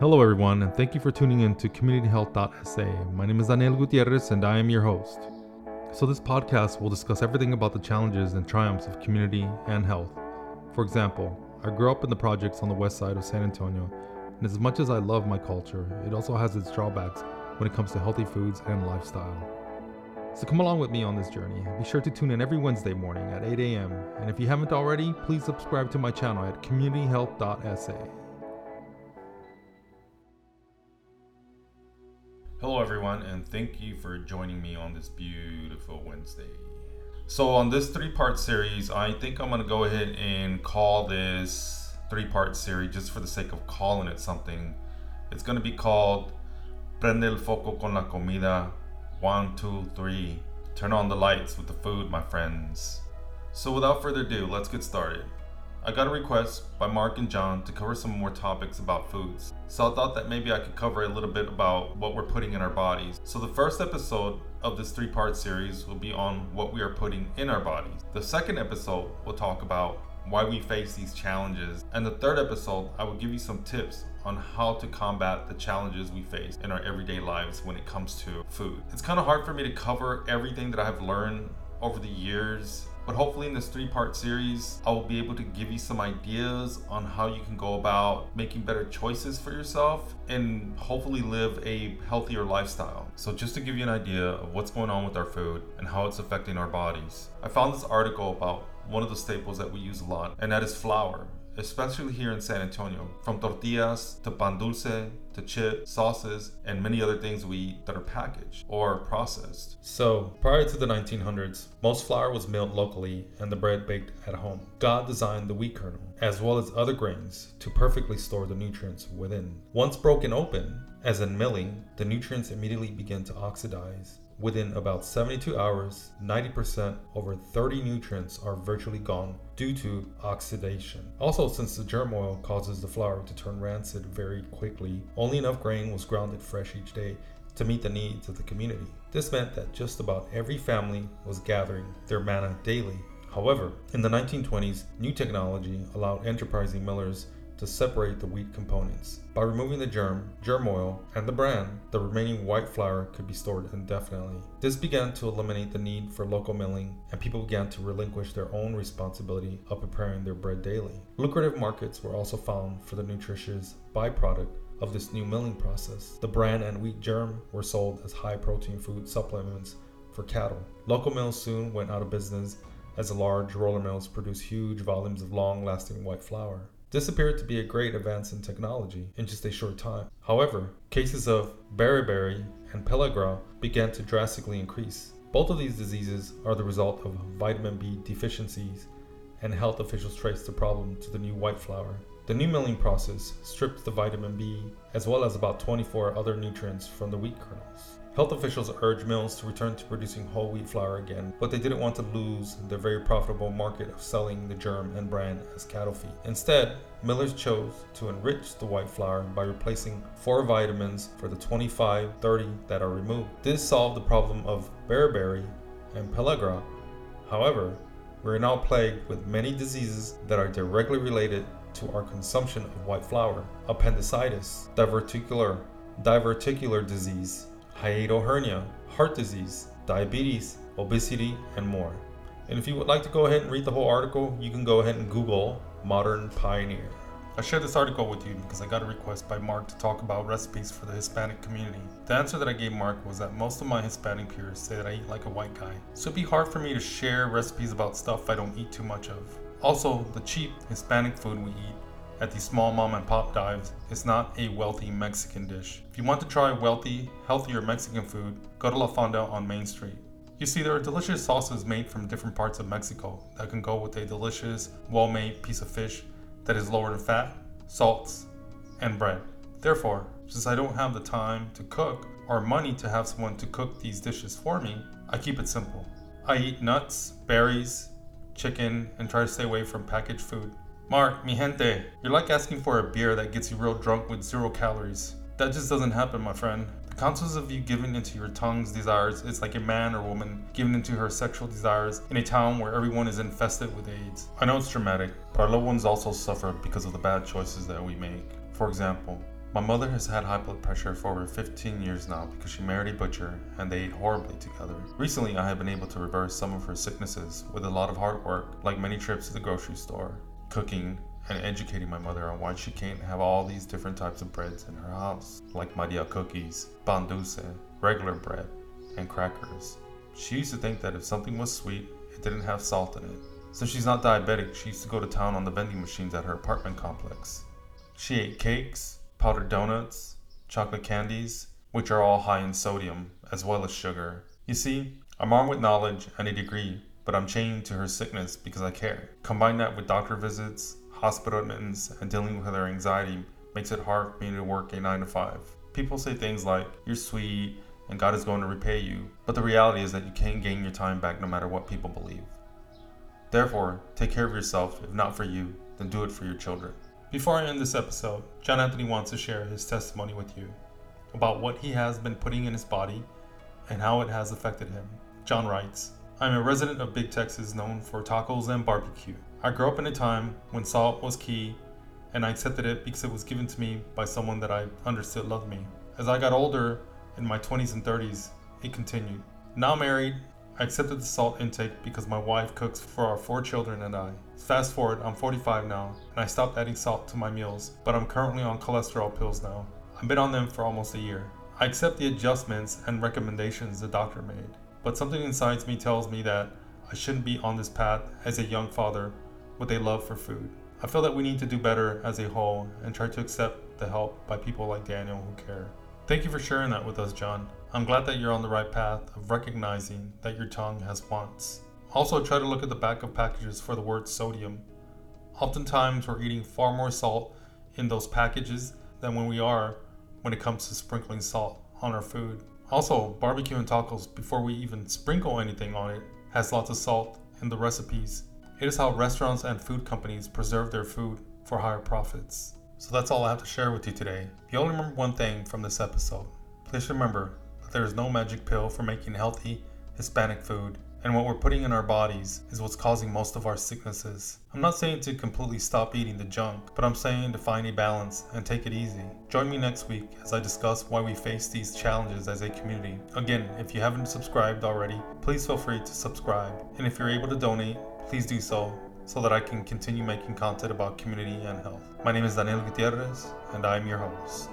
Hello, everyone, and thank you for tuning in to CommunityHealth.sa. My name is Daniel Gutierrez, and I am your host. So, this podcast will discuss everything about the challenges and triumphs of community and health. For example, I grew up in the projects on the west side of San Antonio, and as much as I love my culture, it also has its drawbacks when it comes to healthy foods and lifestyle. So come along with me on this journey. Be sure to tune in every Wednesday morning at 8 a.m. And if you haven't already, please subscribe to my channel at communityhealth.sa. Hello, everyone, and thank you for joining me on this beautiful Wednesday. So, on this three part series, I think I'm going to go ahead and call this three part series just for the sake of calling it something. It's going to be called Prende el foco con la comida. One, two, three. Turn on the lights with the food, my friends. So, without further ado, let's get started. I got a request by Mark and John to cover some more topics about foods. So I thought that maybe I could cover a little bit about what we're putting in our bodies. So the first episode of this three part series will be on what we are putting in our bodies. The second episode will talk about why we face these challenges. And the third episode, I will give you some tips on how to combat the challenges we face in our everyday lives when it comes to food. It's kind of hard for me to cover everything that I've learned over the years but hopefully, in this three part series, I will be able to give you some ideas on how you can go about making better choices for yourself and hopefully live a healthier lifestyle. So, just to give you an idea of what's going on with our food and how it's affecting our bodies, I found this article about one of the staples that we use a lot, and that is flour especially here in San Antonio, from tortillas to pan dulce to chips, sauces, and many other things we eat that are packaged or processed. So, prior to the 1900s, most flour was milled locally and the bread baked at home. God designed the wheat kernel, as well as other grains, to perfectly store the nutrients within. Once broken open, as in milling, the nutrients immediately begin to oxidize Within about 72 hours, 90% over 30 nutrients are virtually gone due to oxidation. Also, since the germ oil causes the flour to turn rancid very quickly, only enough grain was grounded fresh each day to meet the needs of the community. This meant that just about every family was gathering their manna daily. However, in the 1920s, new technology allowed enterprising millers to separate the wheat components. By removing the germ, germ oil, and the bran, the remaining white flour could be stored indefinitely. This began to eliminate the need for local milling, and people began to relinquish their own responsibility of preparing their bread daily. Lucrative markets were also found for the nutritious byproduct of this new milling process. The bran and wheat germ were sold as high protein food supplements for cattle. Local mills soon went out of business as the large roller mills produced huge volumes of long lasting white flour. This appeared to be a great advance in technology in just a short time. However, cases of beriberi and pellagra began to drastically increase. Both of these diseases are the result of vitamin B deficiencies, and health officials traced the problem to the new white flour. The new milling process stripped the vitamin B as well as about 24 other nutrients from the wheat kernels. Health officials urged mills to return to producing whole wheat flour again, but they didn't want to lose their very profitable market of selling the germ and bran as cattle feed. Instead, millers chose to enrich the white flour by replacing four vitamins for the 25 30 that are removed. This solved the problem of beriberi and pellagra. However, we are now plagued with many diseases that are directly related to our consumption of white flour appendicitis, diverticular, diverticular disease, hiatal hernia, heart disease, diabetes, obesity, and more. And if you would like to go ahead and read the whole article, you can go ahead and Google Modern Pioneer. I shared this article with you because I got a request by Mark to talk about recipes for the Hispanic community. The answer that I gave Mark was that most of my Hispanic peers say that I eat like a white guy, so it'd be hard for me to share recipes about stuff I don't eat too much of. Also, the cheap Hispanic food we eat at these small mom and pop dives is not a wealthy Mexican dish. If you want to try wealthy, healthier Mexican food, go to La Fonda on Main Street. You see, there are delicious sauces made from different parts of Mexico that can go with a delicious, well made piece of fish that is lower in fat, salts, and bread. Therefore, since I don't have the time to cook or money to have someone to cook these dishes for me, I keep it simple. I eat nuts, berries, chicken, and try to stay away from packaged food. Mark, mi gente, you're like asking for a beer that gets you real drunk with zero calories. That just doesn't happen, my friend. The concept of you giving into your tongue's desires is like a man or woman giving into her sexual desires in a town where everyone is infested with AIDS. I know it's dramatic, but our loved ones also suffer because of the bad choices that we make. For example, My mother has had high blood pressure for over 15 years now because she married a butcher and they ate horribly together. Recently, I have been able to reverse some of her sicknesses with a lot of hard work, like many trips to the grocery store, cooking, and educating my mother on why she can't have all these different types of breads in her house, like Maria cookies, pan dulce, regular bread, and crackers. She used to think that if something was sweet, it didn't have salt in it. Since she's not diabetic, she used to go to town on the vending machines at her apartment complex. She ate cakes, powdered donuts, chocolate candies, which are all high in sodium, as well as sugar. You see, I'm armed with knowledge and a degree, but I'm chained to her sickness because I care. Combine that with doctor visits, hospital admittance, and dealing with her anxiety makes it hard for me to work a 9 to 5. People say things like, you're sweet, and God is going to repay you, but the reality is that you can't gain your time back no matter what people believe. Therefore, take care of yourself. If not for you, then do it for your children. Before I end this episode, John Anthony wants to share his testimony with you about what he has been putting in his body and how it has affected him. John writes, I'm a resident of Big Texas known for tacos and barbecue. I grew up in a time when salt was key, and I accepted it because it was given to me by someone that I understood loved me. As I got older, in my 20s and 30s, it continued. Now married, I accepted the salt intake because my wife cooks for our four children and I. Fast forward, I'm 45 now, and I stopped adding salt to my meals, but I'm currently on cholesterol pills now. I've been on them for almost a year. I accept the adjustments and recommendations the doctor made, but something inside me tells me that I shouldn't be on this path as a young father with a love for food. I feel that we need to do better as a whole and try to accept the help by people like Daniel who care. Thank you for sharing that with us, John. I'm glad that you're on the right path of recognizing that your tongue has wants. Also, try to look at the back of packages for the word sodium. Oftentimes, we're eating far more salt in those packages than when we are when it comes to sprinkling salt on our food. Also, barbecue and tacos, before we even sprinkle anything on it, has lots of salt in the recipes. It is how restaurants and food companies preserve their food for higher profits. So that's all I have to share with you today. If you only remember one thing from this episode, please remember there is no magic pill for making healthy Hispanic food, and what we're putting in our bodies is what's causing most of our sicknesses. I'm not saying to completely stop eating the junk, but I'm saying to find a balance and take it easy. Join me next week as I discuss why we face these challenges as a community. Again, if you haven't subscribed already, please feel free to subscribe. And if you're able to donate, please do so so that I can continue making content about community and health. My name is Daniel Gutierrez, and I'm your host.